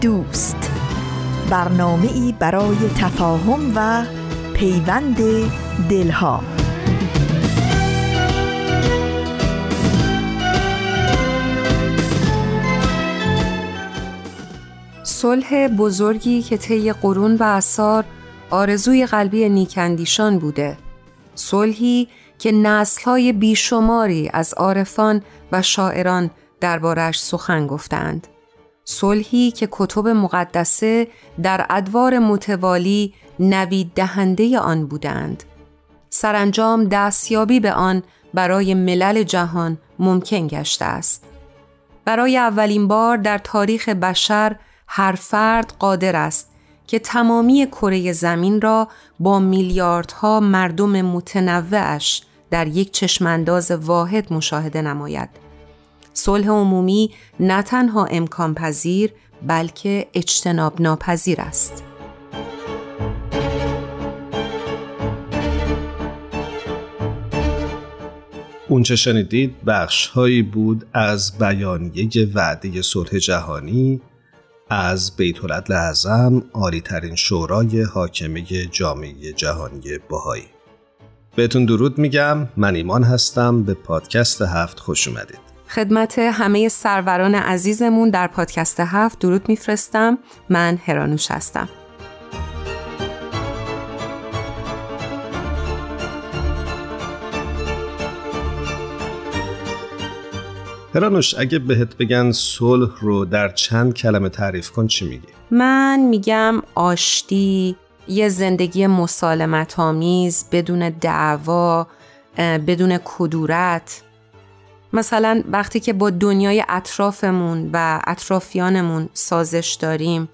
دوست. برنامه ای برای تفاهم و پیوند دلها. صلح بزرگی که طی قرون و اثار آرزوی قلبی نیکندیشان بوده. صلحی که نسلهای بیشماری از عارفان و شاعران دربارش سخن گفتند صلحی که کتب مقدسه در ادوار متوالی نوید دهنده آن بودند. سرانجام دستیابی به آن برای ملل جهان ممکن گشته است. برای اولین بار در تاریخ بشر هر فرد قادر است که تمامی کره زمین را با میلیاردها مردم متنوعش در یک چشمانداز واحد مشاهده نماید. صلح عمومی نه تنها امکان پذیر بلکه اجتناب ناپذیر است. اونچه شنیدید بخش هایی بود از بیانیه وعده صلح جهانی از بیت اعظم عالی ترین شورای حاکمه جامعه جهانی باهایی بهتون درود میگم من ایمان هستم به پادکست هفت خوش اومدید خدمت همه سروران عزیزمون در پادکست هفت درود میفرستم. من هرانوش هستم. هرانوش اگه بهت بگن صلح رو در چند کلمه تعریف کن چی میگی؟ من میگم آشتی یه زندگی مسالمت آمیز بدون دعوا بدون کدورت. مثلا وقتی که با دنیای اطرافمون و اطرافیانمون سازش داریم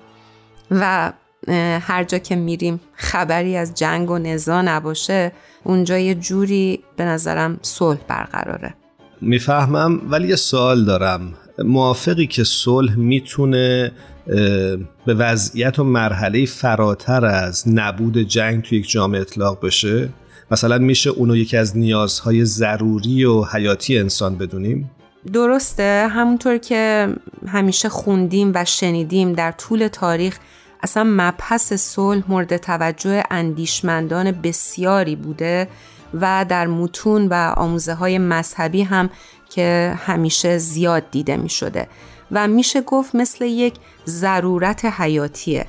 و هر جا که میریم خبری از جنگ و نزا نباشه اونجا یه جوری به نظرم صلح برقراره. می‌فهمم ولی یه سوال دارم. موافقی که صلح می‌تونه به وضعیت و مرحله فراتر از نبود جنگ توی یک جامعه اطلاق بشه؟ مثلا میشه اونو یکی از نیازهای ضروری و حیاتی انسان بدونیم؟ درسته. همونطور که همیشه خوندیم و شنیدیم در طول تاریخ اصلا مبحث صلح مورد توجه اندیشمندان بسیاری بوده و در متون و آموزه های مذهبی هم که همیشه زیاد دیده می شده و میشه گفت مثل یک ضرورت حیاتیه.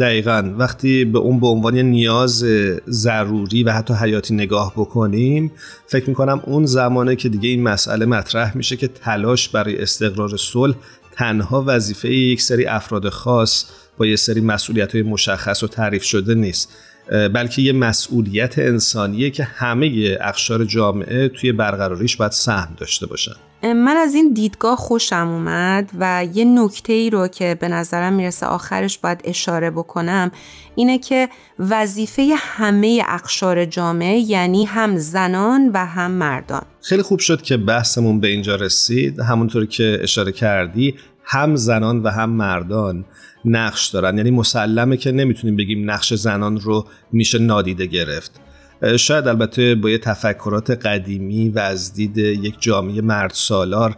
دقیقا. وقتی به اون به عنوان نیاز ضروری و حتی حیاتی نگاه بکنیم فکر می‌کنم اون زمانه که دیگه این مسئله مطرح میشه که تلاش برای استقرار صلح تنها وظیفه یک سری افراد خاص با یه سری مسئولیت های مشخص و تعریف شده نیست. بلکه یه مسئولیت انسانیه که همه اخشار جامعه توی برقراریش باید سهم داشته باشن. من از این دیدگاه خوشم اومد و یه نکته ای رو که به نظرم می‌رسه آخرش باید اشاره بکنم اینه که وظیفه همه اقشار جامعه یعنی هم زنان و هم مردان. خیلی خوب شد که بحثمون به اینجا رسید. همونطور که اشاره کردی هم زنان و هم مردان نقش دارن. یعنی مسلمه که نمی‌تونیم بگیم نقش زنان رو میشه نادیده گرفت. شاید البته با یه تفکرات قدیمی و از دید یک جامعه مرد سالار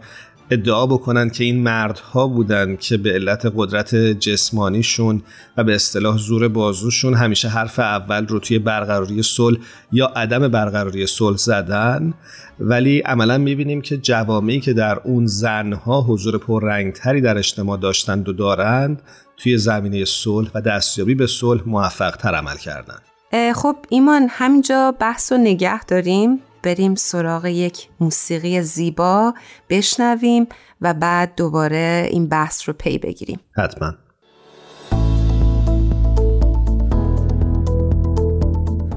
ادعا بکنن که این مردها بودن که به علت قدرت جسمانیشون و به اصطلاح زور بازوشون همیشه حرف اول رو توی برقراری صلح یا عدم برقراری صلح زدن. ولی عملا می‌بینیم که جوامعی که در اون زنها حضور پررنگتری در اجتماع داشتند و دارند توی زمینه صلح و دستیابی به صلح موفق تر عمل کردند. خب ایمان همینجا بحث و نگه داریم. بریم سراغ یک موسیقی زیبا بشنویم و بعد دوباره این بحث رو پی بگیریم. حتما.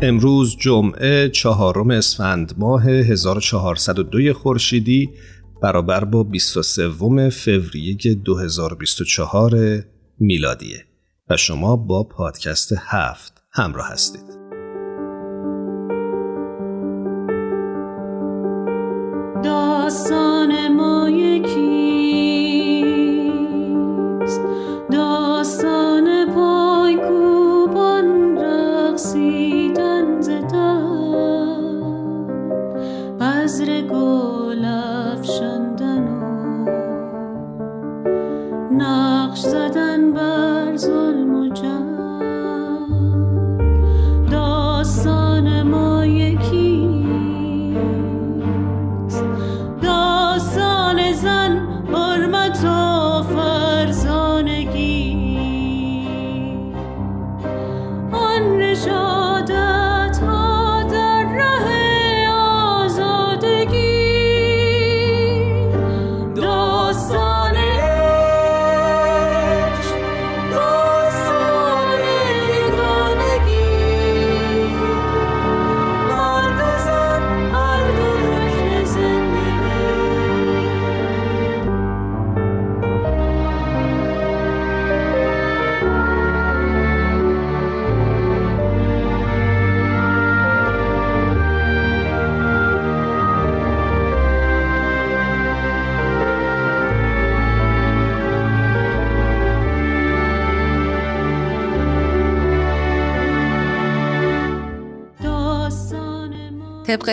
امروز جمعه چهارم اسفند ماه 1402 خورشیدی برابر با 23 فوریه 2024 میلادیه. و شما با پادکست هفت همراه هستید.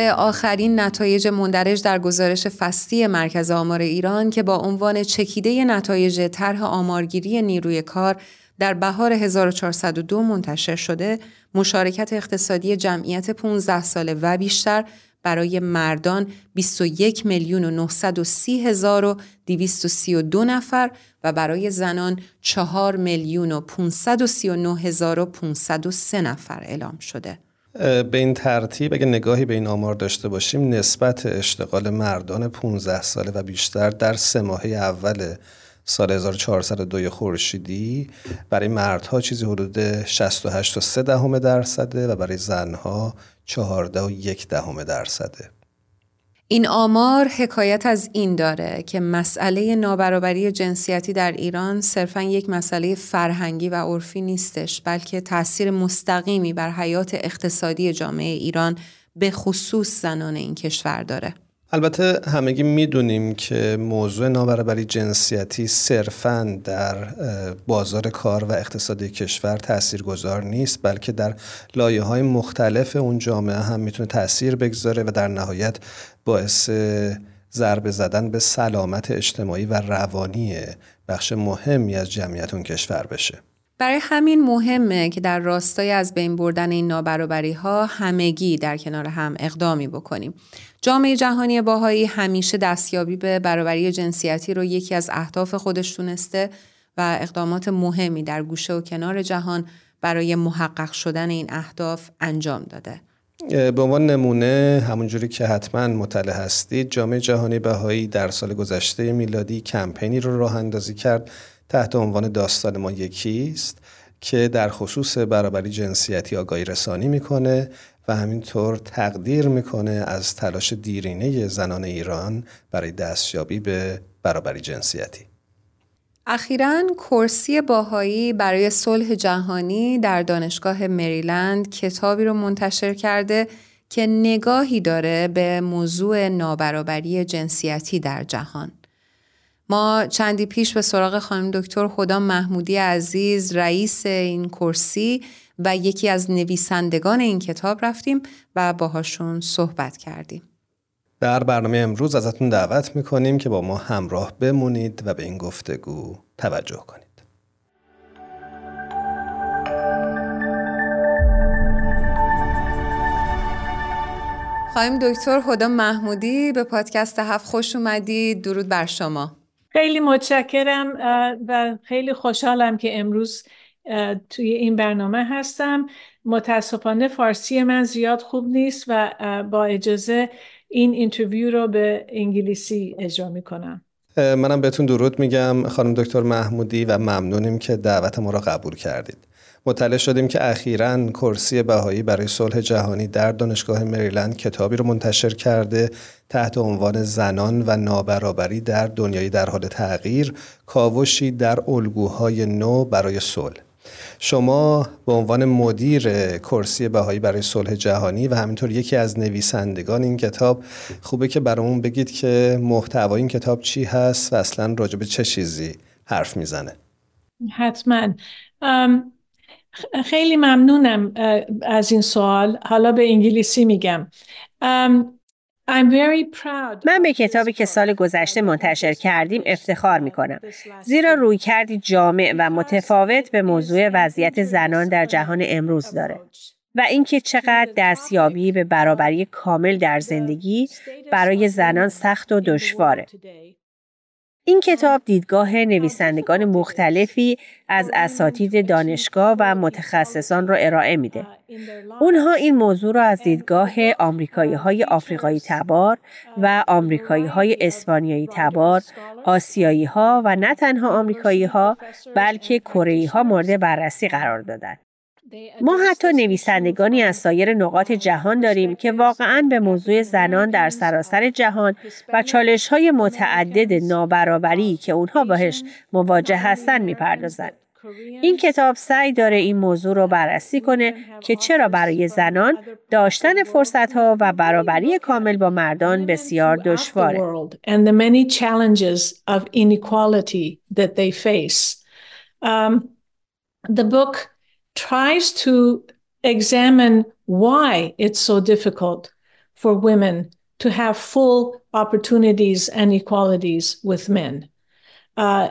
آخرین نتایج مندرج در گزارش فصلی مرکز آمار ایران که با عنوان چکیده نتایج طرح آمارگیری نیروی کار در بهار 1402 منتشر شده، مشارکت اقتصادی جمعیت 15 ساله و بیشتر برای مردان 21 میلیون و 930 هزار و 232 نفر و برای زنان 4 میلیون و 539 هزار و 503 نفر اعلام شده. به این ترتیب اگه نگاهی به این آمار داشته باشیم نسبت اشتغال مردان 15 ساله و بیشتر در سه ماهه اول سال 1402 خورشیدی برای مردها چیزی حدود 68 و 3 دهم درصده و برای زنها 14 و 1 دهم درصده. این آمار حکایت از این داره که مسئله نابرابری جنسیتی در ایران صرفا یک مسئله فرهنگی و عرفی نیستش بلکه تاثیر مستقیمی بر حیات اقتصادی جامعه ایران به خصوص زنان این کشور داره. البته همگی می‌دونیم که موضوع نابرابری جنسیتی صرفا در بازار کار و اقتصادی کشور تأثیر گذار نیست بلکه در لایه های مختلف اون جامعه هم می‌تونه تاثیر بگذاره و در نهایت باعث ضربه زدن به سلامت اجتماعی و روانی بخش مهمی از جمعیت اون کشور بشه برای همین مهمه که در راستای از بین بردن این نابرابری ها همگی در کنار هم اقدامی بکنیم. جامعه جهانی باهایی همیشه دستیابی به برابری جنسیتی رو یکی از اهداف خودش تونسته و اقدامات مهمی در گوشه و کنار جهان برای محقق شدن این اهداف انجام داده. به عنوان نمونه همونجوری که حتما مطلع هستید جامعه جهانی بهایی در سال گذشته میلادی کمپینی رو راه اندازی کرد تحت عنوان داستان ما یکیست که در خصوص برابری جنسیتی آگاهی رسانی می‌کنه و همینطور تقدیر می‌کنه از تلاش دیرینه زنان ایران برای دستیابی به برابری جنسیتی. اخیرا کرسی باهایی برای صلح جهانی در دانشگاه مریلند کتابی رو منتشر کرده که نگاهی داره به موضوع نابرابری جنسیتی در جهان. ما چندی پیش به سراغ خانم دکتر خدا محمودی عزیز رئیس این کرسی و یکی از نویسندگان این کتاب رفتیم و باهاشون صحبت کردیم. در برنامه امروز ازتون دعوت می‌کنیم که با ما همراه بمونید و به این گفتگو توجه کنید. خواهیم دکتر خدا محمودی به پادکست هفت خوش اومدید درود بر شما. خیلی متشکرم و خیلی خوشحالم که امروز توی این برنامه هستم. متاسفانه فارسی من زیاد خوب نیست و با اجازه این اینترویو رو به انگلیسی اجرا می‌کنم. منم بهتون درود میگم. خانم دکتر محمودی و ممنونیم که دعوت ما را قبول کردید. مطلع شدیم که اخیرا کرسی بهایی برای صلح جهانی در دانشگاه مریلند کتابی رو منتشر کرده. تحت عنوان زنان و نابرابری در دنیای در حال تغییر کاوشی در الگوهای نو برای صلح. شما به عنوان مدیر کرسی بهایی برای صلح جهانی و همینطور یکی از نویسندگان این کتاب خوبه که برامون بگید که محتوای این کتاب چی هست و اصلا راجع به چه چیزی حرف می‌زنه. حتما. خیلی ممنونم از این سوال. حالا به انگلیسی میگم. من به کتابی که سال گذشته منتشر کردیم افتخار می کنم. زیرا روی کردی جامع و متفاوت به موضوع وضعیت زنان در جهان امروز داره. و اینکه چقدر دستیابی به برابری کامل در زندگی برای زنان سخت و دشواره. این کتاب دیدگاه نویسندگان مختلفی از اساتید دانشگاه و متخصصان را ارائه میده. اونها این موضوع را از دیدگاه آمریکایی های آفریقایی تبار و آمریکایی های اسپانیایی تبار، آسیایی ها و نه تنها آمریکایی ها بلکه کره ها مورد بررسی قرار دادند. ما حتی نویسندگانی از سایر نقاط جهان داریم که واقعا به موضوع زنان در سراسر جهان و چالش های متعدد نابرابری که اونها باهش مواجه هستند می‌پردازند. این کتاب سعی داره این موضوع رو بررسی کنه که چرا برای زنان داشتن فرصت ها و برابری کامل با مردان بسیار دشواره. Tries to examine why it's so difficult for women to have full opportunities and equalities with men. Uh,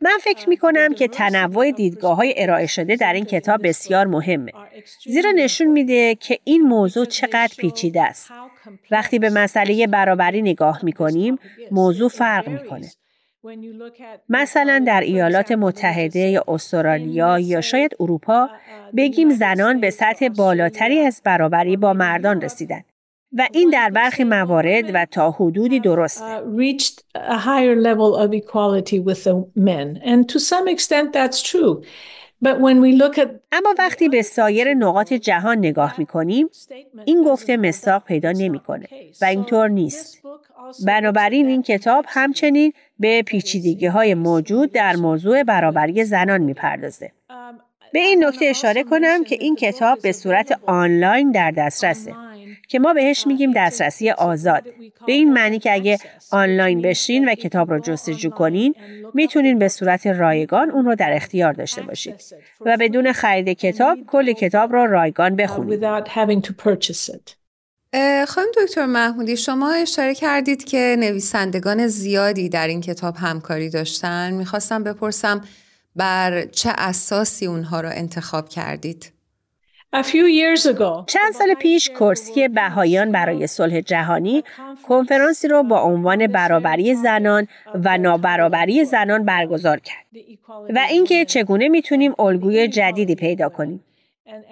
من فکر می کنم که تنوع دیدگاه های ارائه شده در این کتاب بسیار مهمه. زیرا نشون میده که این موضوع چقدر پیچیده است. وقتی به مسئله برابری نگاه می کنیم، موضوع فرق می‌کنه. مثلا در ایالات متحده یا استرالیا یا شاید اروپا بگیم زنان به سطح بالاتری از برابری با مردان رسیدند و این در برخی موارد و تا حدودی درسته. اما وقتی به سایر نقاط جهان نگاه می کنیم این گفته مستاق پیدا نمی‌کنه و اینطور نیست. بنابراین این کتاب همچنین به پیچیدگی های موجود در موضوع برابری زنان می‌پردازه. به این نکته اشاره کنم که این کتاب به صورت آنلاین در دسترسه که ما بهش میگیم دسترسی آزاد. به این معنی که اگه آنلاین بشین و کتاب رو جستجو کنین می‌تونین به صورت رایگان اون رو در اختیار داشته باشید و بدون خرید کتاب کل کتاب رو رایگان بخونید. خانم دکتر محمودی شما اشاره کردید که نویسندگان زیادی در این کتاب همکاری داشتن. می‌خواستم بپرسم بر چه اساسی اونها را انتخاب کردید؟ چند سال پیش کرسی بهایان برای صلح جهانی کنفرانسی را با عنوان برابری زنان و نابرابری زنان برگزار کرد. و اینکه چگونه می‌تونیم الگوی جدیدی پیدا کنیم.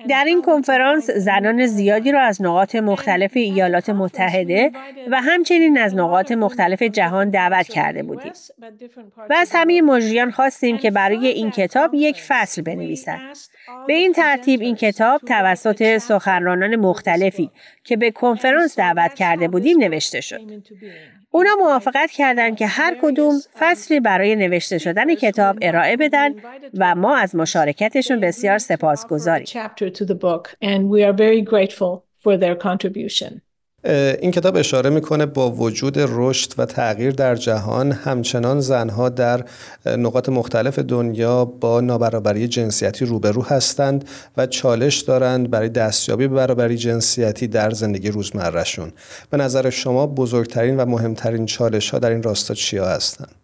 در این کنفرانس زنان زیادی را از نقاط مختلف ایالات متحده و همچنین از نقاط مختلف جهان دعوت کرده بودیم. و از همه مجریان خواستیم که برای این کتاب یک فصل بنویسند به این ترتیب این کتاب توسط سخنرانان مختلفی که به کنفرانس دعوت کرده بودیم نوشته شد اونا موافقت کردند که هر کدوم فصلی برای نوشته شدن کتاب ارائه بدن و ما از مشارکتشون بسیار سپاسگزاریم. این کتاب اشاره می‌کنه با وجود رشد و تغییر در جهان همچنان زنها در نقاط مختلف دنیا با نابرابری جنسیتی روبرو هستند و چالش دارند برای دستیابی به برابری جنسیتی در زندگی روزمرهشون. به نظر شما بزرگترین و مهمترین چالش ها در این راستا چیا هستند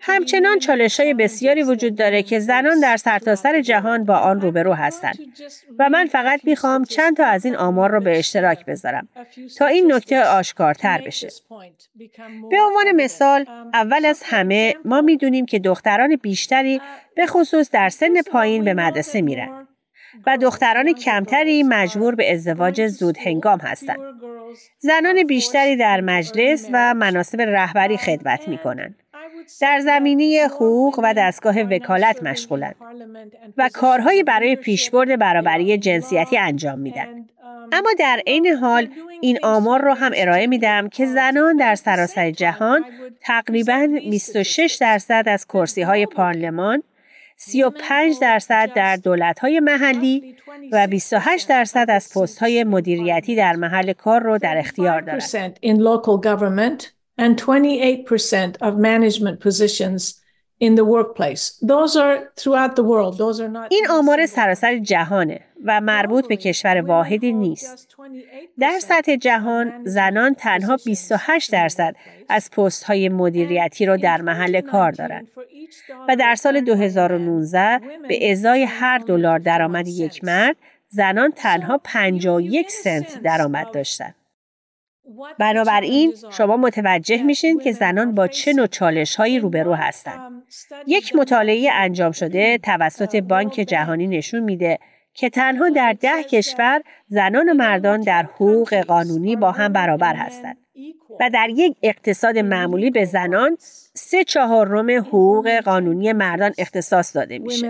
همچنان چالش های بسیاری وجود داره که زنان در سرتاسر سر جهان با آن روبرو هستند. و من فقط می‌خوام چند تا از این آمار را به اشتراک بذارم. تا این نکته آشکارتر بشه. به عنوان مثال اول از همه ما می‌دونیم که دختران بیشتری به خصوص در سن پایین به مدرسه میرن. و دختران کمتری مجبور به ازدواج زود هنگام هستند. زنان بیشتری در مجلس و مناسب رهبری خدمت می کنند. در زمینه حقوق و دستگاه وکالت مشغولند و کارهایی برای پیشبرد برابری جنسیتی انجام میدن. اما در عین حال این آمار رو هم ارائه میدم که زنان در سراسر جهان تقریبا 26 درصد از کرسی های پارلمان 35 درصد در دولت های محلی و 28 درصد از پست های مدیریتی در محل کار رو در اختیار دارند. این آمار سراسر جهانه و مربوط به کشور واحدی نیست. در سطح جهان زنان تنها 28 درصد از پست های مدیریتی را در محل کار دارند. و در سال 2019 به ازای هر دلار درآمد یک مرد زنان تنها 51 سنت درآمد داشتند. بنابراین شما متوجه میشین که زنان با چه نوع چالش هایی روبرو هستند. یک مطالعه انجام شده توسط بانک جهانی نشون میده که تنها در ده کشور زنان و مردان در حقوق قانونی با هم برابر هستند و در یک اقتصاد معمولی به زنان سه چهارم حقوق قانونی مردان اختصاص داده میشه.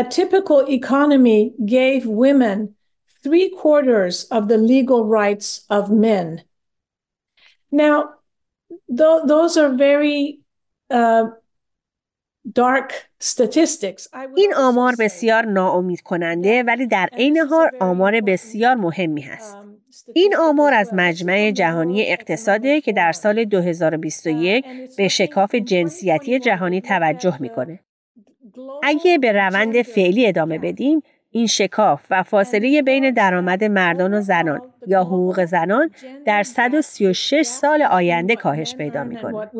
A typical economy gave women three quarters of the legal rights of men. Now, th- those are very uh, dark statistics. این آمار بسیار ناامید کننده ولی در عین حال آمار بسیار مهمی هست. این آمار از مجمع جهانی اقتصاده که در سال 2021 به شکاف جنسیتی جهانی توجه می‌کنه. اگه به روند فعلی ادامه بدیم این شکاف و فاصله بین درآمد مردان و زنان یا حقوق زنان در 136 سال آینده کاهش پیدا می‌کنه.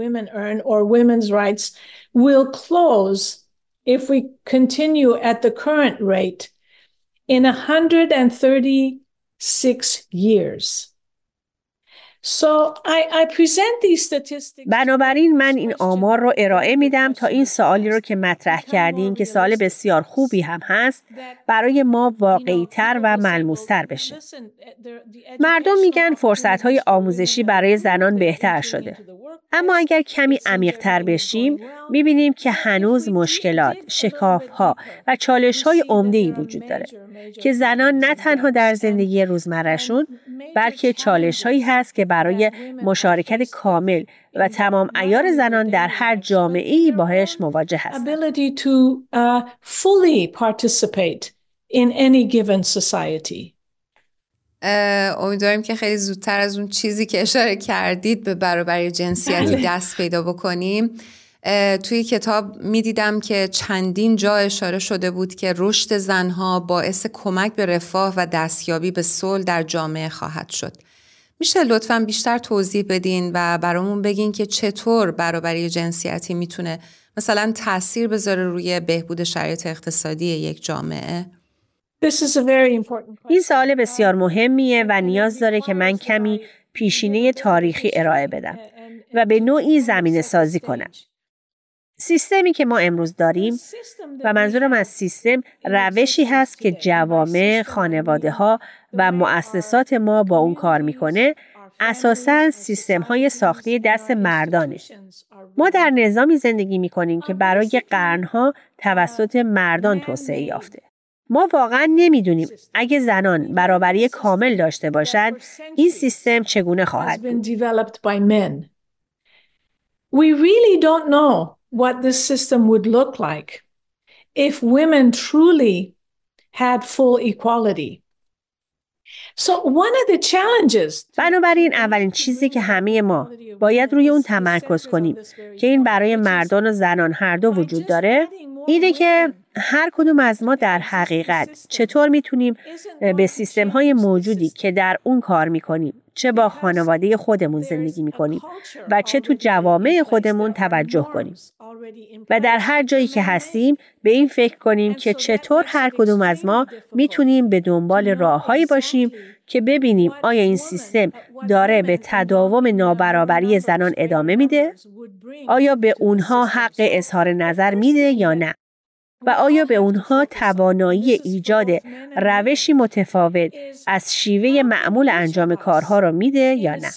if we continue at the current rate in 136 years. بنابراین من این آمار رو ارائه میدم تا این سوالی رو که مطرح کردیم که سال بسیار خوبی هم هست برای ما واقعیتر و ملموستر بشه. مردم میگن فرصت های آموزشی برای زنان بهتر شده. اما اگر کمی عمیقتر بشیم می‌بینیم که هنوز مشکلات، شکاف ها و چالش های عمده ای وجود داره که زنان نه تنها در زندگی روزمرهشون بلکه چالش هایی هست که برای مشارکت کامل و تمام ایار زنان در هر جامعه ای باهاش مواجه هستند. امیدواریم که خیلی زودتر از اون چیزی که اشاره کردید به برابری جنسیتی دست پیدا بکنیم توی کتاب می‌دیدم که چندین جا اشاره شده بود که رشد زنها باعث کمک به رفاه و دستیابی به صلح در جامعه خواهد شد. میشه لطفا بیشتر توضیح بدین و برامون بگین که چطور برابری جنسیتی می‌تونه مثلا تاثیر بذاره روی بهبود شرایط اقتصادی یک جامعه؟ این سوال بسیار مهمیه و نیاز داره که من کمی پیشینه تاریخی ارائه بدم و به نوعی زمینه سازی کنم. سیستمی که ما امروز داریم و منظورم از سیستم روشی هست که جوامع، خانواده ها و مؤسسات ما با اون کار می‌کنه اساسا سیستم های ساخته دست مردانه. ما در نظامی زندگی می کنیم که برای قرنها توسط مردان توسعه یافته. ما واقعا نمی‌دونیم اگه زنان برابری کامل داشته باشند این سیستم چگونه خواهد بود. We really don't know what this system would look like if women truly had full equality. So one of the challenges بنابراین اولین چیزی که همه ما باید روی اون تمرکز کنیم که این برای مردان و زنان هر دو وجود داره اینه که هر کدوم از ما در حقیقت چطور می‌تونیم به سیستم های موجودی که در اون کار می‌کنیم چه با خانواده خودمون زندگی می‌کنیم و چه تو جوامع خودمون توجه کنیم و در هر جایی که هستیم به این فکر کنیم که چطور هر کدوم از ما می‌تونیم به دنبال راههایی باشیم که ببینیم آیا این سیستم داره به تداوم نابرابری زنان ادامه میده؟ آیا به اونها حق اظهار نظر میده یا نه؟ و آیا به اونها توانایی ایجاد روشی متفاوت از شیوه معمول انجام کارها را میده یا نه؟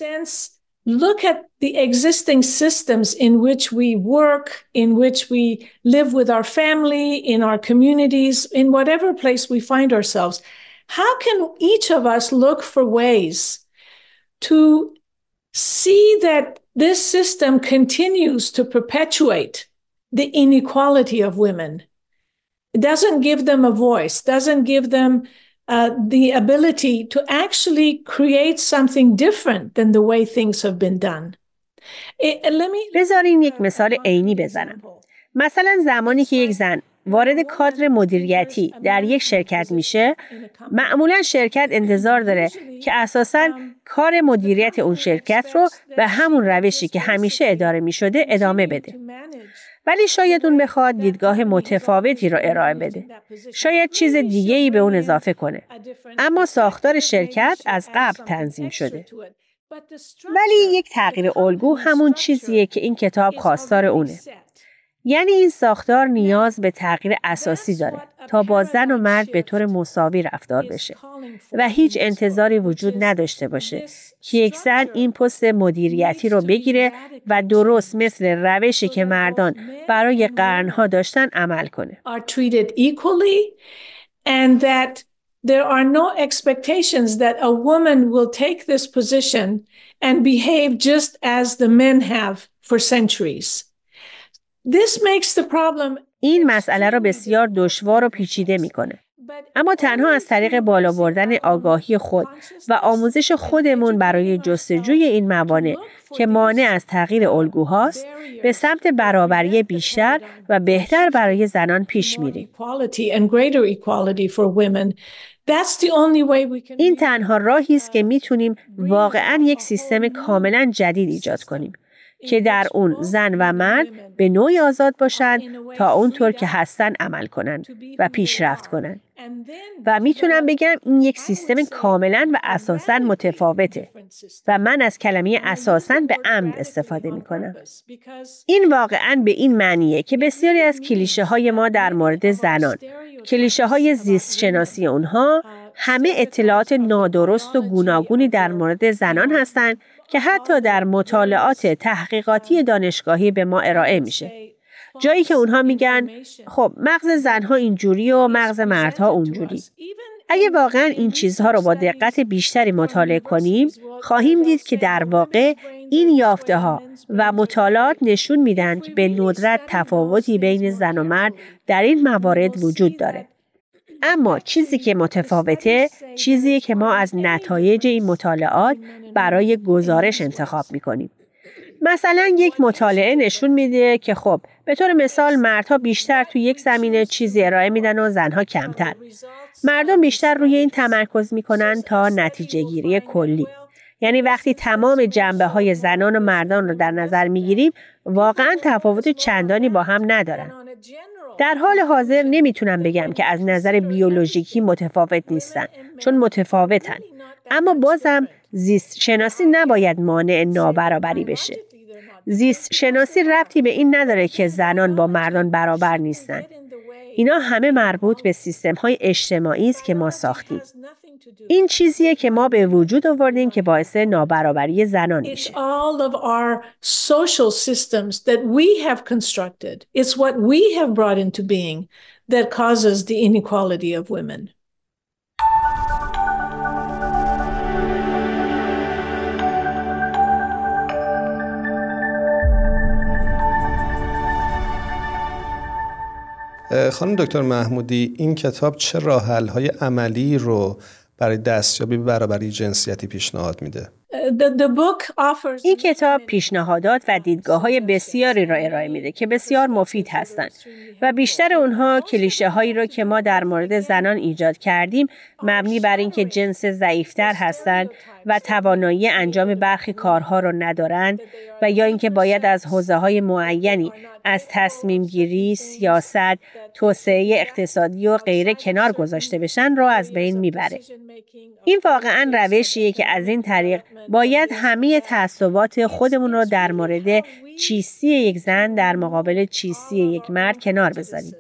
look at the existing systems in which we work, in which we live with our family, in our communities, in whatever place we find ourselves. How can each of us look for ways to see that this system continues to perpetuate the inequality of women? It doesn't give them a voice, doesn't give them uh, the ability to actually create something different than the way things have been done. بذارین یک مثال عینی بزنم. مثلا زمانی که یک زن وارد کادر مدیریتی در یک شرکت میشه معمولا شرکت انتظار داره که اساسا کار مدیریت اون شرکت رو به همون روشی که همیشه اداره می‌شده ادامه بده ولی شاید اون بخواد دیدگاه متفاوتی را ارائه بده. شاید چیز دیگه ای به اون اضافه کنه. اما ساختار شرکت از قبل تنظیم شده. ولی یک تغییر الگو همون چیزیه که این کتاب خواستار اونه. یعنی این ساختار نیاز به تغییر اساسی داره تا با زن و مرد به طور مساوی رفتار بشه و هیچ انتظاری وجود نداشته باشه که یک زن این پست مدیریتی رو بگیره و درست مثل روشی که مردان برای قرنها داشتن عمل کنه. and that there are no expectations that a woman will take this position and behave just as the men have for centuries. This makes the problem این مسئله را بسیار دشوار و پیچیده می‌کنه. اما تنها از طریق بالا بردن آگاهی خود و آموزش خودمون برای جستجوی این موانع که مانع از تغییر الگوهاست به سمت برابری بیشتر و بهتر برای زنان پیش میریم. این تنها راهی است که می‌تونیم واقعا یک سیستم کاملا جدید ایجاد کنیم. که در اون زن و مرد به نوعی آزاد باشند تا اونطور که هستن عمل کنند و پیشرفت کنند. و می‌تونم بگم این یک سیستم کاملا و اساسا متفاوته و من از کلمه اساسا به عمد استفاده می‌کنم. این واقعا به این معنیه که بسیاری از کلیشه های ما در مورد زنان کلیشه های زیست شناسی اونها همه اطلاعات نادرست و گوناگونی در مورد زنان هستند که حتی در مطالعات تحقیقاتی دانشگاهی به ما ارائه میشه. جایی که اونها میگن خب مغز زنها اینجوری و مغز مردها اونجوری. اگه واقعا این چیزها رو با دقت بیشتری مطالعه کنیم خواهیم دید که در واقع این یافته ها و مطالعات نشون میدن که به ندرت تفاوتی بین زن و مرد در این موارد وجود داره. اما چیزی که متفاوته چیزی که ما از نتایج این مطالعات برای گزارش انتخاب می‌کنیم. مثلا یک مطالعه نشون میده که خب به طور مثال مردها بیشتر تو یک زمینه چیزی ارائه میدن و زنها کمتر. مردم بیشتر روی این تمرکز می‌کنن تا نتیجه گیری کلی. یعنی وقتی تمام جنبه های زنان و مردان رو در نظر می‌گیریم واقعا تفاوت چندانی با هم ندارن. در حال حاضر نمی‌تونم بگم که از نظر بیولوژیکی متفاوت نیستن چون متفاوتن. اما بازم زیست شناسی نباید مانع نابرابری بشه. زیست شناسی ربطی به این نداره که زنان با مردان برابر نیستن. اینا همه مربوط به سیستم های اجتماعی است که ما ساختیم. این چیزیه که ما به وجود آوردیم که باعث نابرابری زنان میشه. all of our social systems that we have constructed. It's what we have brought into being that causes the inequality of women. خانم دکتر محمودی این کتاب چه راه های عملی رو برای دستیابی به برابری جنسیتی پیشنهاد میده. این کتاب پیشنهادات و دیدگاه های بسیاری را ارائه میده که بسیار مفید هستند و بیشتر اونها کلیشه هایی را که ما در مورد زنان ایجاد کردیم مبنی بر اینکه جنس ضعیفتر هستند و توانایی انجام برخی کارها را ندارند و یا اینکه باید از حوزه های معینی از تصمیم گیری، سیاست، توسعه اقتصادی و غیره کنار گذاشته بشن را از بین می‌بره. این واقعا روشیه که از این طریق باید همه تعصبات خودمون رو در مورد چیستی یک زن در مقابل چیستی یک مرد کنار بذاریم.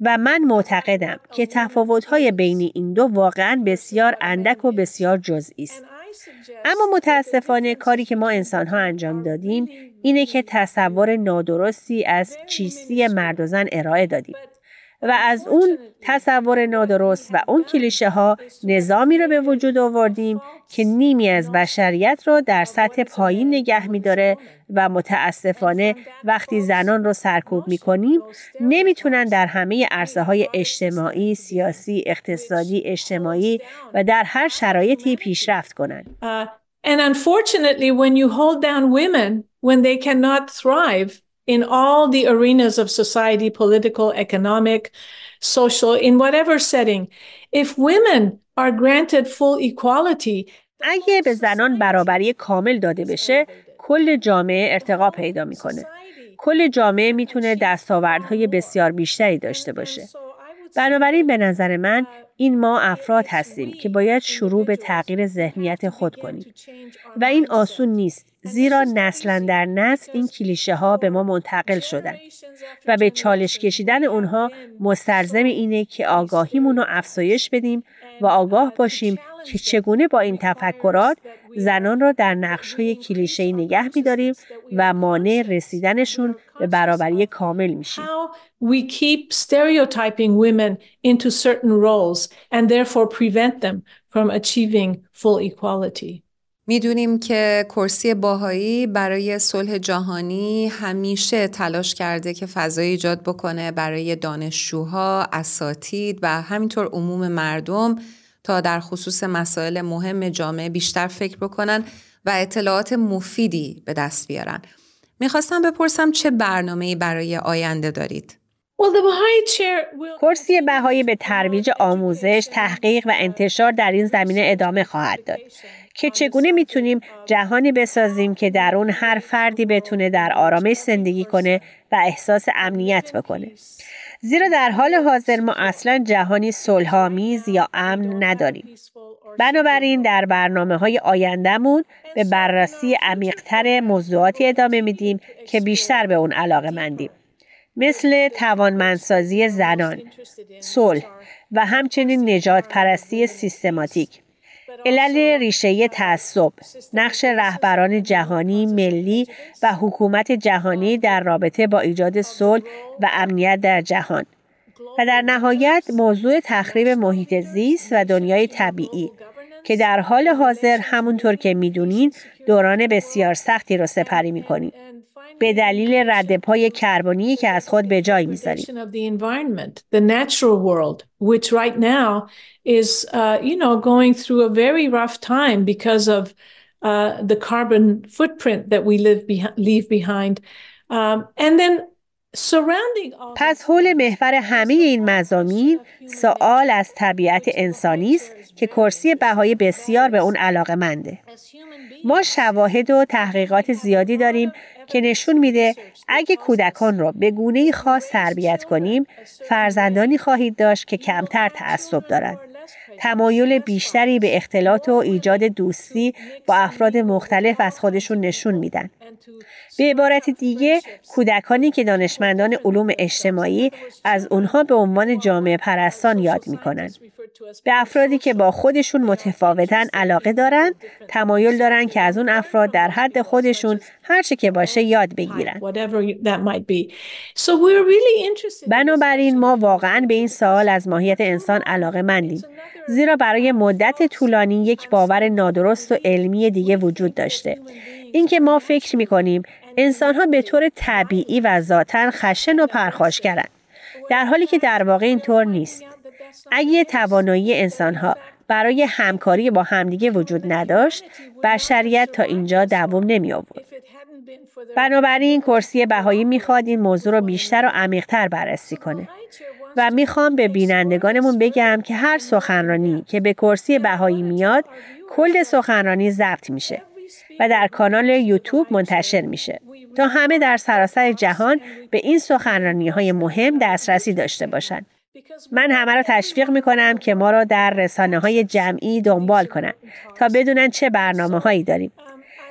و من معتقدم که تفاوت‌های بین این دو واقعا بسیار اندک و بسیار جزئی است. اما متاسفانه کاری که ما انسانها انجام دادیم اینه که تصور نادرستی از چیستی مرد و زن ارائه دادیم. و از اون تصور نادرست و اون کلیشه ها نظامی رو به وجود آوردیم که نیمی از بشریت رو در سطح پایین نگه میداره و متاسفانه وقتی زنان رو سرکوب می‌کنیم نمی‌تونن در همه عرصه های اجتماعی، سیاسی، اقتصادی، اجتماعی و در هر شرایطی پیشرفت کنند. Uh, and unfortunately when you hold down women when they cannot thrive in all the arenas of society, political, economic, social, in whatever setting. If women are granted full equality, اگه به زنان برابری کامل داده بشه کل جامعه ارتقا پیدا میکنه کل جامعه میتونه دستاوردهای بسیار بیشتری داشته باشه بنابراین به نظر من این ما افراد هستیم که باید شروع به تغییر ذهنیت خود کنیم. و این آسون نیست زیرا نسلا در نسل این کلیشه ها به ما منتقل شدن و به چالش کشیدن اونها مسترزم اینه که آگاهیمون رو افزایش بدیم و آگاه باشیم که چگونه با این تفکرات زنان را در نقش های کلیشه نگه میداریم و مانع رسیدنشون به برابری کامل میشیم. We keep stereotyping women into certain roles and therefore prevent them from achieving full equality. می‌دونیم که کرسی باهایی برای صلح جهانی همیشه تلاش کرده که فضای ایجاد بکنه برای دانشجوها، اساتید و همینطور عموم مردم تا در خصوص مسائل مهم جامعه بیشتر فکر بکنن و اطلاعات مفیدی به دست بیارن. می‌خواستم بپرسم چه برنامه‌ای برای آینده دارید؟ کرسی بهایی به ترویج آموزش، تحقیق و انتشار در این زمینه ادامه خواهد داد. که چگونه می‌تونیم جهانی بسازیم که در اون هر فردی بتونه در آرامش زندگی کنه و احساس امنیت بکنه. زیرا در حال حاضر ما اصلا جهانی صلحآمیز یا امن نداریم. بنابراین در برنامه های آیندهمون به بررسی عمیقتر موضوعاتی ادامه میدیم که بیشتر به اون علاقه مندیم. مثل توانمندسازی زنان، صلح و همچنین نجات پرستی سیستماتیک. علل ریشه تعصب نقش رهبران جهانی ملی و حکومت جهانی در رابطه با ایجاد صلح و امنیت در جهان. و در نهایت موضوع تخریب محیط زیست و دنیای طبیعی که در حال حاضر همونطور که می‌دونین دوران بسیار سختی رو سپری می‌کنیم به دلیل رد پای کربنی که از خود به جای می‌ذاریم is, uh, you know, going through a very rough time because of uh, the carbon footprint that we live leave behind. Um, and then پس حول محور همه این مزامین سوال از طبیعت انسانی است که کرسی بهای بسیار به اون علاقه منده. ما شواهد و تحقیقات زیادی داریم که نشون میده اگه کودکان را به گونه خاص تربیت کنیم فرزندانی خواهید داشت که کمتر تعصب دارند. تمایل بیشتری به اختلاط و ایجاد دوستی با افراد مختلف از خودشون نشون میدن. به عبارت دیگه کودکانی که دانشمندان علوم اجتماعی از اونها به عنوان جامعه پرستان یاد می‌کنن. به افرادی که با خودشون متفاوتن علاقه دارن تمایل دارن که از اون افراد در حد خودشون هرچه که باشه یاد بگیرن بنابراین ما واقعا به این سوال از ماهیت انسان علاقه مندیم زیرا برای مدت طولانی یک باور نادرست و علمی دیگه وجود داشته. اینکه ما فکر می‌کنیم انسان ها به طور طبیعی و ذاتا خشن و پرخاشگرند در حالی که در واقع اینطور نیست. اگه توانایی انسانها برای همکاری با همدیگه وجود نداشت بشریت تا اینجا دوام نمی آورد. بنابراین کرسی بهایی می‌خواد این موضوع رو بیشتر و عمیقتر بررسی کنه. و می‌خوام به بینندگانمون بگم که هر سخنرانی که به کرسی بهایی میاد کل سخنرانی ضبط میشه و در کانال یوتیوب منتشر میشه تا همه در سراسر جهان به این سخنرانی های مهم دسترسی داشته باشند. من همه را تشویق می کنم که ما را در رسانه های جمعی دنبال کنند تا بدونن چه برنامه هایی داریم.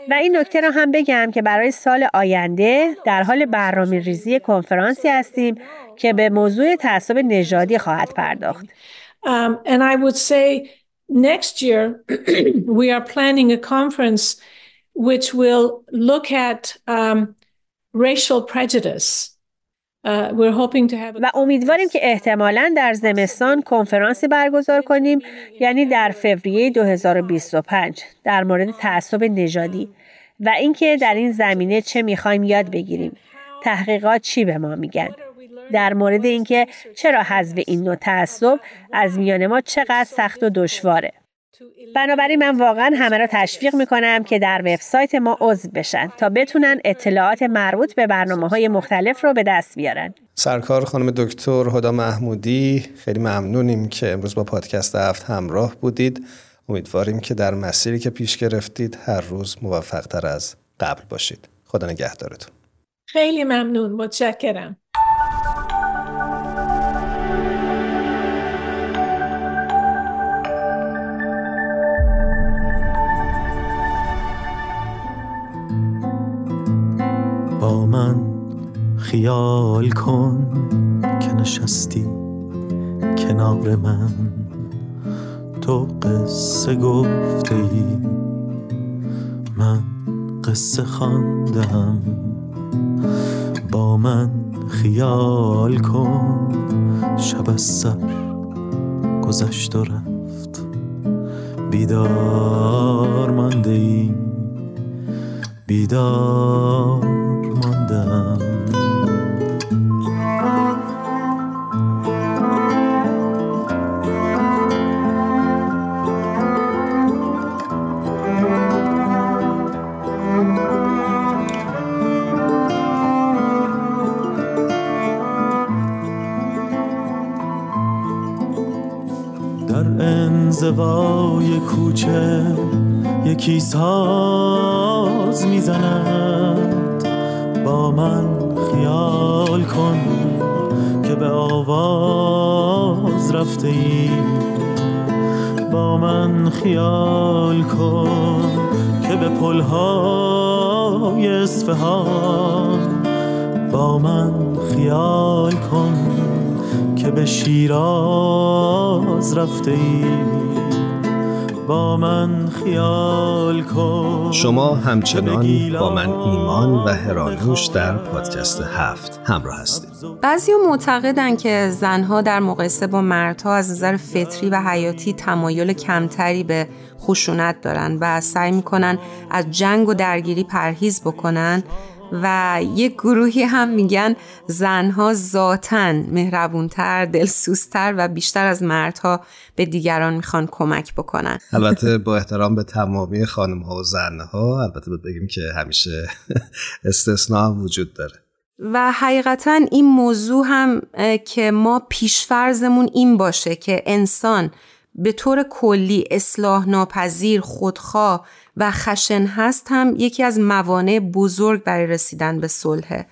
و این نکته را هم بگم که برای سال آینده در حال برنامه ریزی کنفرانسی هستیم که به موضوع تعصب نژادی خواهد پرداخت. Um, and I would say next year we are planning a conference which will look at um, racial prejudice. و امیدواریم که احتمالا در زمستان کنفرانسی برگزار کنیم یعنی در فوریه 2025 در مورد تعصب نژادی. و اینکه در این زمینه چه می‌خوایم یاد بگیریم. تحقیقات چی به ما میگن؟ در مورد اینکه چرا حذف این نوع تعصب از میان ما چقدر سخت و دشواره؟ بنابراین من واقعا همه را تشویق می‌کنم که در وبسایت ما عضو بشن تا بتونن اطلاعات مربوط به برنامه های مختلف رو به دست بیارن. سرکار خانم دکتر هدا محمودی خیلی ممنونیم که امروز با پادکست هفت همراه بودید. امیدواریم که در مسیری که پیش گرفتید هر روز موفق تر از قبل باشید. خدا نگهدارتون. خیلی ممنون متشکرم. من خیال کن که نشستی کنار من. تو قصه گفته ای من قصه خواندم. با من خیال کن شب از سر گذشت و رفت. بیدار مانده ای بیدار ماندم انزوای کوچه یکی ساز می‌زند. با من خیال کن که به آواز رفته ای. با من خیال کن که به پلهای اصفهان. با من خیال کن که به شیراز رفته ای. با من خیال کن. شما همچنان با من ایمان و هرانوش در پادکست هفت همراه هستید. بعضی معتقدن که زنها در مقایسه با مردها از نظر فطری و حیاتی تمایل کمتری به خشونت دارن و سعی می‌کنن از جنگ و درگیری پرهیز بکنن. و یک گروهی هم میگن زنها ذاتن مهربونتر دلسوزتر و بیشتر از مردها به دیگران می‌خوان کمک بکنن. البته با احترام به تمامی خانم ها و زنها البته بگیم که همیشه استثناء هم وجود داره. و حقیقتا این موضوع هم که ما پیشفرزمون این باشه که انسان به طور کلی اصلاح ناپذیر خودخواه و خشن هست هم یکی از موانع بزرگ برای رسیدن به صلح.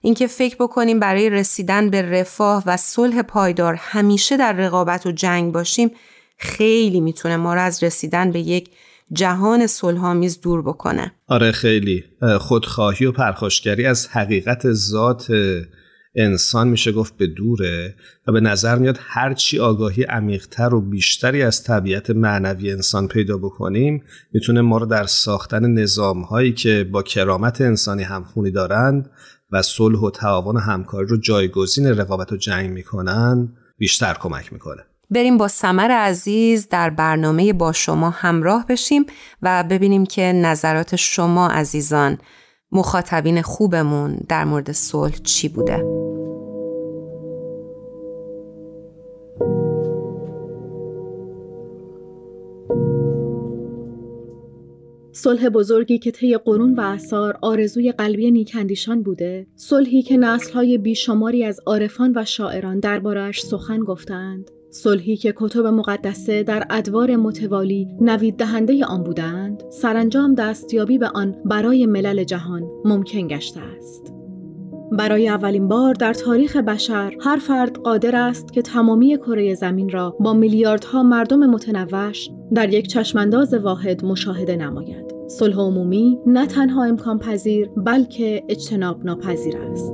اینکه فکر بکنیم برای رسیدن به رفاه و صلح پایدار همیشه در رقابت و جنگ باشیم خیلی می‌تونه ما را از رسیدن به یک جهان صلحآمیز دور بکنه. آره خیلی. خودخواهی و پرخاشگری از حقیقت ذات انسان میشه گفت به دوره و به نظر میاد هرچی آگاهی عمیقتر و بیشتری از طبیعت معنوی انسان پیدا بکنیم می‌تونه ما رو در ساختن نظام هایی که با کرامت انسانی همخونی دارند و صلح و تعاون و همکاری رو جایگزین رقابت و جنگ می‌کنن بیشتر کمک می‌کنه. بریم با سمر عزیز در برنامه با شما همراه بشیم و ببینیم که نظرات شما عزیزان مخاطبین خوبمون در مورد صلح چی بوده؟ صلح بزرگی که طی قرون و اثار آرزوی قلبی نیکندیشان بوده صلحی که نسلهای بیشماری از عارفان و شاعران دربارهاش سخن گفتند صلحی که کتب مقدسه در ادوار متوالی نوید دهنده آن بودند سرانجام دستیابی به آن برای ملل جهان ممکن گشته است. برای اولین بار در تاریخ بشر هر فرد قادر است که تمامی کره زمین را با میلیاردها مردم متنوش در یک چشمانداز واحد مشاهده نماید. صلح عمومی نه تنها امکان پذیر بلکه اجتناب ناپذیر است.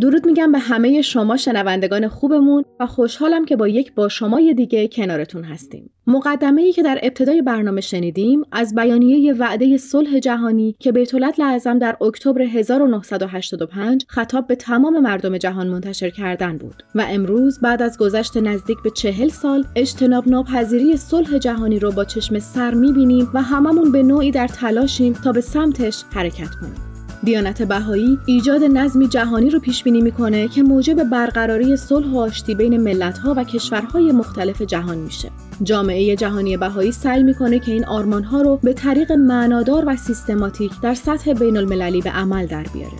درود میگم به همه شما شنوندگان خوبمون و خوشحالم که با یک با شمای دیگه کنارتون هستیم. مقدمه ای که در ابتدای برنامه شنیدیم از بیانیه وعده صلح جهانی که بیت لعظم در اکتبر 1985 خطاب به تمام مردم جهان منتشر کردن بود و امروز بعد از گذشت نزدیک به چهل سال اجتناب ناپذیری صلح جهانی رو با چشم سر می‌بینیم و هممون به نوعی در تلاشیم تا به سمتش حرکت کنیم. دیانت بهایی ایجاد نظمی جهانی رو پیش بینی می‌کنه که موجب برقراری صلح و آشتی بین ملت‌ها و کشورهای مختلف جهان میشه. جامعه جهانی بهایی سعی می‌کنه که این آرمانها رو به طریق معنادار و سیستماتیک در سطح بین المللی به عمل در بیاره.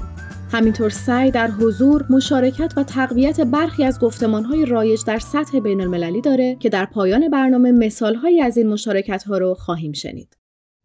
همینطور سعی در حضور، مشارکت و تقویت برخی از گفتمانهای رایج در سطح بین المللی داره که در پایان برنامه مثالهایی از این مشارکت ها رو خواهیم شنید.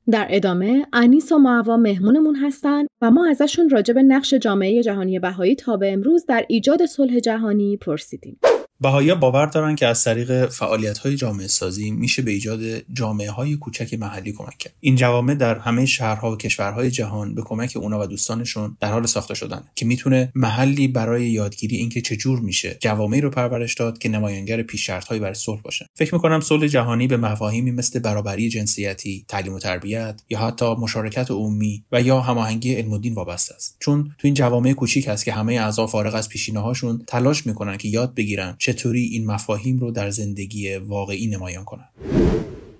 در ادامه انیس و معوا مهمونمون هستن و ما ازشون راجع به نقش جامعه جهانی بهایی تا به امروز در ایجاد صلح جهانی پرسیدیم. بهایی باور دارن که از طریق فعالیت های جامعه سازی میشه به ایجاد جامعه های کوچک محلی کمک کرد. این جوامع در همه شهرها و کشورهای جهان به کمک اونا و دوستانشون در حال ساخته شدن که می‌تونه محلی برای یادگیری اینکه چجور میشه جوامعی رو پرورش داد که نماینگر پیشرفتهایی برای صلح باشه. فکر می‌کنم صلح جهانی به مفاهیمی مثل برابری جنسیتی تعلیم و تربیت یا حتی مشارکت عمومی و یا هماهنگی علم و دین وابسته است. چون تو این جوامع کوچیک است که همه اعضا فارغ از پیشینه‌هاشون تلاش می‌کنن که یاد بگیرن چطوری این مفاهیم رو در زندگی واقعی نمایان کنن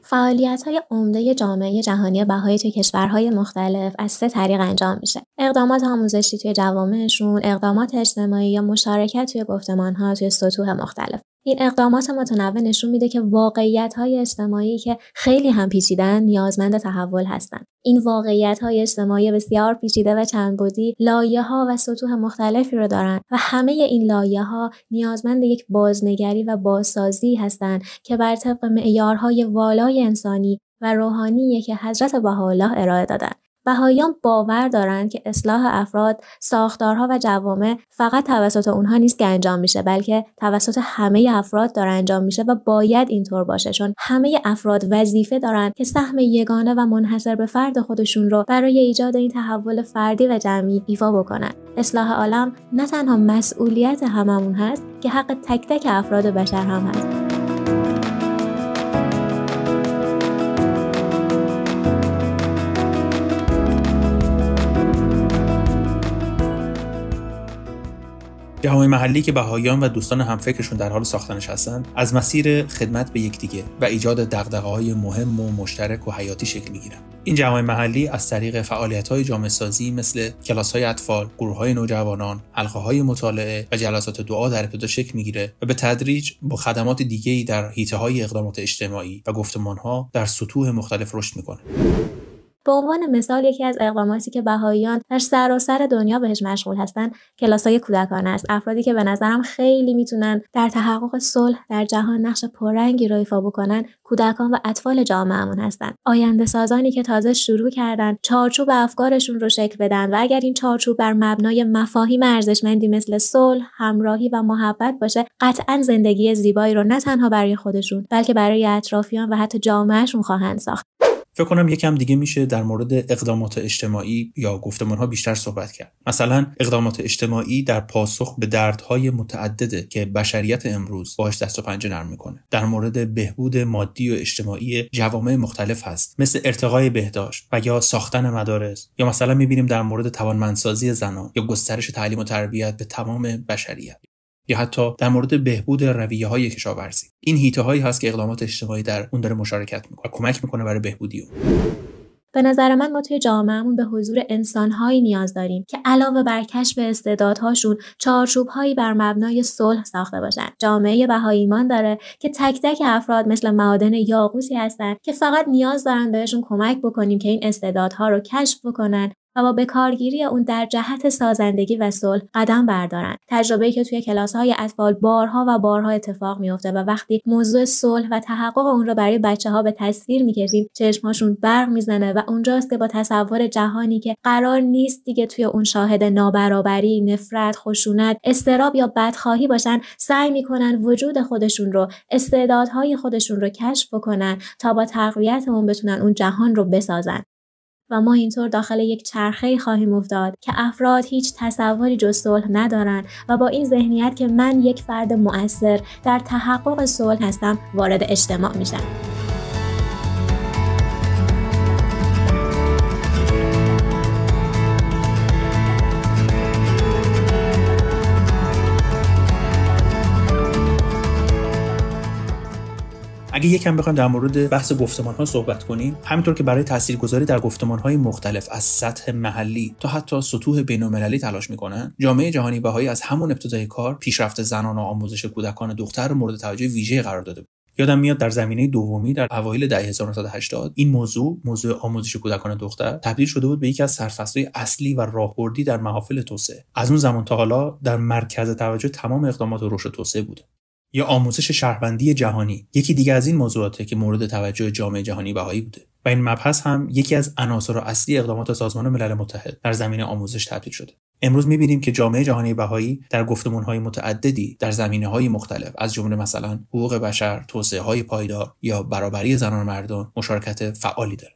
فعالیت های عمده جامعه جهانی بهایی توی کشورهای مختلف از سه طریق انجام میشه. اقدامات آموزشی توی جوامعشون، اقدامات اجتماعی یا مشارکت توی گفتمان ها توی سطوح مختلف. این اقدامات متنوع نشون میده که واقعیت های اجتماعی که خیلی هم پیچیدن نیازمند تحول هستند. این واقعیت های اجتماعی بسیار پیچیده و چند بودی لایه ها و سطوح مختلفی رو دارند و همه این لایه ها نیازمند یک بازنگری و بازسازی هستند که بر طبق معیارهای والای انسانی و روحانی که حضرت بهاءالله ارائه دادند. بهاییان باور دارند که اصلاح افراد، ساختارها و جوامع فقط توسط اونها نیست که انجام میشه بلکه توسط همه افراد داره انجام میشه و باید اینطور باشه چون همه افراد وظیفه دارند که سهم یگانه و منحصر به فرد خودشون رو برای ایجاد این تحول فردی و جمعی ایفا بکنن. اصلاح عالم نه تنها مسئولیت هممون هست که حق تک تک افراد بشر هم هست. جهان محلی که بهاییان و دوستان همفکرشون در حال ساختنش هستند از مسیر خدمت به یکدیگه و ایجاد دغدغه‌های مهم و مشترک و حیاتی شکل می‌گیرن این جوامع محلی از طریق فعالیت‌های جامعه سازی مثل کلاس‌های اطفال، گروه‌های نوجوانان، حلقه‌های مطالعه و جلسات دعا در ابتدا شکل می‌گیره و به تدریج با خدمات دیگه‌ای در حیطه‌های اقدامات اجتماعی و گفتمان‌ها در سطوح مختلف رشد می‌کنه. به عنوان مثال یکی از اقداماتی که بهاییان در سراسر دنیا بهش مشغول هستند کلاسای کودکان است. افرادی که به نظرم خیلی می‌تونن در تحقق صلح در جهان نقش پررنگی رو ایفا بکنن کودکان و اطفال جامعهمون هستند. آینده سازانی که تازه شروع کردن چارچوب افکارشون رو شکل بدن و اگر این چارچوب بر مبنای مفاهیم ارزشمندی مثل صلح همراهی و محبت باشه قطعا زندگی زیبایی رو نه تنها برای خودشون بلکه برای اطرافیان و حتی جامعهشون خواهند ساخت. فکر کنم یکم دیگه میشه در مورد اقدامات اجتماعی یا گفتمان ها بیشتر صحبت کرد. مثلا اقدامات اجتماعی در پاسخ به دردهای متعدده که بشریت امروز باش دست و پنجه نرم می‌کنه. در مورد بهبود مادی و اجتماعی جوامع مختلف هست. مثل ارتقای بهداشت و یا ساختن مدارس. یا مثلا می‌بینیم در مورد توانمندسازی زنان یا گسترش تعلیم و تربیت به تمام بشریت. یا حتی در مورد بهبود رویه های کشاورزی. این هیته هایی هست که اقدامات اجتماعی در اون داره مشارکت می‌کنه و کمک می‌کنه برای بهبودی اون. به نظر من ما توی جامعهمون به حضور انسانهایی نیاز داریم که علاوه بر کشف استعدادهاشون چارچوبهایی بر مبنای صلح ساخته باشن. جامعه بهایی ایمان داره که تک تک افراد مثل معادن یاقوتی هستند که فقط نیاز دارن بهشون کمک بکنیم که این استعدادها رو کشف بکنن و با بکارگیری اون در جهت سازندگی و صلح قدم بردارن. تجربه که توی کلاس های اطفال بارها و بارها اتفاق میفته و وقتی موضوع صلح و تحقق اون رو برای بچه ها به تصویر می‌کشیم چشمهاشون برق می‌زنه و اونجاست که با تصور جهانی که قرار نیست دیگه توی اون شاهد نابرابری نفرت خشونت استراب یا بدخواهی باشن سعی می‌کنن وجود خودشون رو استعدادهای خودشون رو کشف بکنن تا با تقویت اون بتونن اون جهان رو بسازن. و ما اینطور داخل یک چرخه خواهیم افتاد که افراد هیچ تصوری جز صلح ندارن و با این ذهنیت که من یک فرد مؤثر در تحقق صلح هستم وارد اجتماع میشم. اگه یکم بخوایم در مورد بحث گفتمان ها صحبت کنیم همینطور که برای تاثیرگذاری در گفتمان های مختلف از سطح محلی تا حتی سطوح بین‌المللی تلاش می‌کنن جامعه جهانی بهایی از همون ابتدای کار پیشرفت زنان و آموزش کودکان دختر مورد توجه ویژه قرار داده بود. یادم میاد در زمینه دومی در اوایل دهه 1980 این موضوع موضوع آموزش کودکان دختر تبدیل شده بود به یکی از سرفصل‌های اصلی و راهبردی در محافل توسعه. از اون زمان تا حالا در مرکز توجه تمام اقدامات رشد توسعه بوده. یا آموزش شهروندی جهانی. یکی دیگه از این موضوعاته که مورد توجه جامعه جهانی بهایی بوده. و این مبحث هم یکی از عناصر اصلی اقدامات سازمان ملل متحد در زمینه آموزش تبدیل شده. امروز می‌بینیم که جامعه جهانی بهایی در گفتمانهای متعددی در زمینه های مختلف از جمله مثلا حقوق بشر، توسعه های پایدار یا برابری زنان و مردان مشارکت فعالی داره.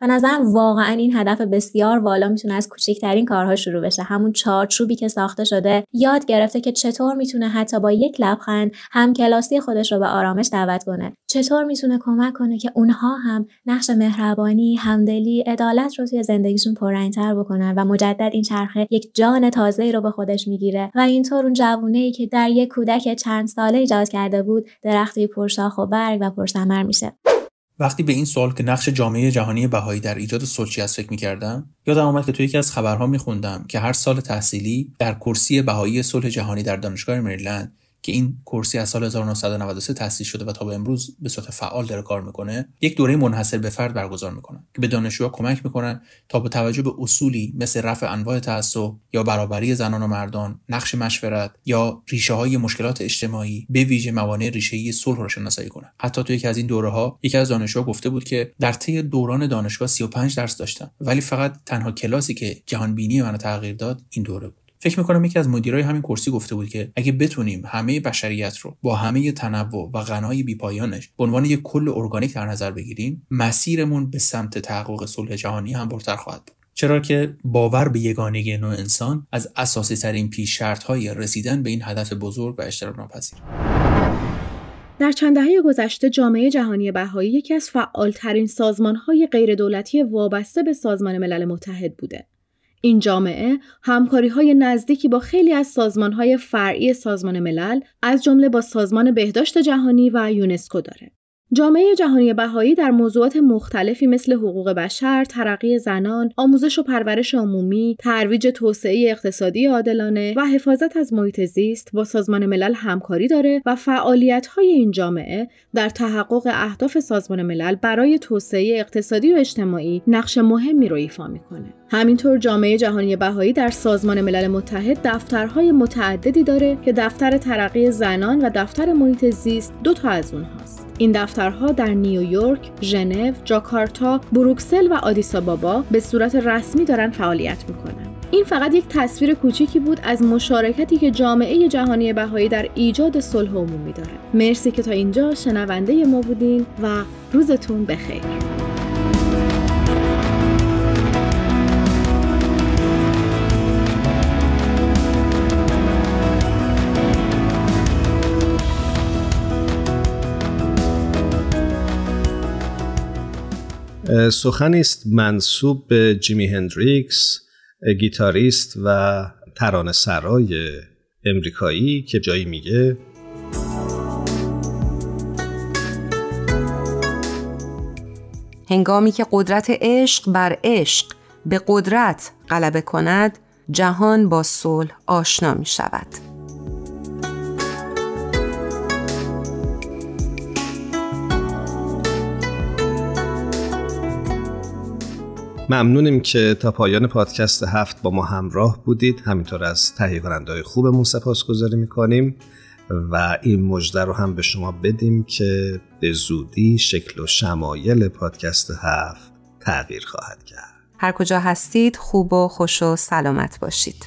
به نظرم واقعا این هدف بسیار والا می‌تونه از کوچکترین کارها شروع بشه. همون چارچوبی که ساخته شده یاد گرفته که چطور می‌تونه حتی با یک لبخند هم کلاسی خودش رو به آرامش دعوت کنه. چطور می‌تونه کمک کنه که اونها هم نقش مهربانی همدلی عدالت رو توی زندگیشون پررنگتر بکنن و مجدد این چرخه یک جان تازه رو به خودش می‌گیره. و اینطور اون جوونه ای که در یک کودک چند ساله ایجاد کرده بود درختی پرشاخ و برگ و پرثمر میشه. وقتی به این سوال که نقش جامعه جهانی بهایی در ایجاد صلح از فکر می‌کردم یادم آمد که توی یکی از خبرها میخوندم که هر سال تحصیلی در کرسی بهایی صلح جهانی در دانشگاه مریلند که این کرسی از سال 1993 تأسیس شده و تا به امروز به صورت فعال داره کار می‌کنه یک دوره منحصر به فرد برگزار می‌کنن که به دانشجوها کمک می‌کنن تا با توجه به اصولی مثل رفع انواع تعصب یا برابری زنان و مردان نقش مشورت یا ریشه های مشکلات اجتماعی به ویژه موانع ریشه صلح را شناسایی کنن. حتی تو یکی از این دوره ها یکی از دانشجوها گفته بود که در طی دوران دانشگاه 35 درس داشتم ولی فقط تنها کلاسی که جهان بینی منو تغییر داد این دوره بود. فکر می‌کنم یکی از مدیرای همین کرسی گفته بود که اگه بتونیم همه بشریت رو با همه تنوع و غنای بیپایانش به عنوان یک کل ارگانیک در نظر بگیریم مسیرمون به سمت تحقق صلح جهانی هم برتر خواهد بود چرا که باور به یگانگی نوع انسان از اساسی ترین پیش شرط های رسیدن به این هدف بزرگ و اشتراک ناپذیر در چند دهه گذشته جامعه جهانی بهایی یکی از فعالترین سازمانهای غیردولتی وابسته به سازمان ملل متحد بوده. این جامعه همکاری های نزدیکی با خیلی از سازمان های فرعی سازمان ملل از جمله با سازمان بهداشت جهانی و یونسکو داره. جامعه جهانی بهایی در موضوعات مختلفی مثل حقوق بشر، ترقی زنان، آموزش و پرورش عمومی، ترویج توسعه اقتصادی عادلانه و حفاظت از محیط زیست با سازمان ملل همکاری داره و فعالیت‌های این جامعه در تحقق اهداف سازمان ملل برای توسعه اقتصادی و اجتماعی نقش مهمی رو ایفا می‌کنه. همینطور جامعه جهانی بهایی در سازمان ملل متحد دفترهای متعددی داره که دفتر ترقی زنان و دفتر محیط زیست دو تا از اونهاست. این دفترها در نیویورک، ژنو، جاکارتا، بروکسل و آدیسابابا به صورت رسمی دارن فعالیت می‌کنن. این فقط یک تصویر کوچیکی بود از مشارکتی که جامعه جهانی بهایی در ایجاد صلح عمومی داره. مرسی که تا اینجا شنونده ما بودین و روزتون بخیر. سخنی است منصوب به جیمی هندریکس گیتاریست و ترانه سرای امریکایی که جایی میگه هنگامی که قدرت عشق بر عشق به قدرت غلبه کند جهان با صلح آشنا می شود. ممنونیم که تا پایان پادکست هفت با ما همراه بودید. همینطور از تهیه کننده خوبمون سپاس گذاری می‌کنیم و این مژده رو هم به شما بدیم که به زودی شکل و شمایل پادکست هفت تغییر خواهد کرد. هر کجا هستید خوب و خوش و سلامت باشید.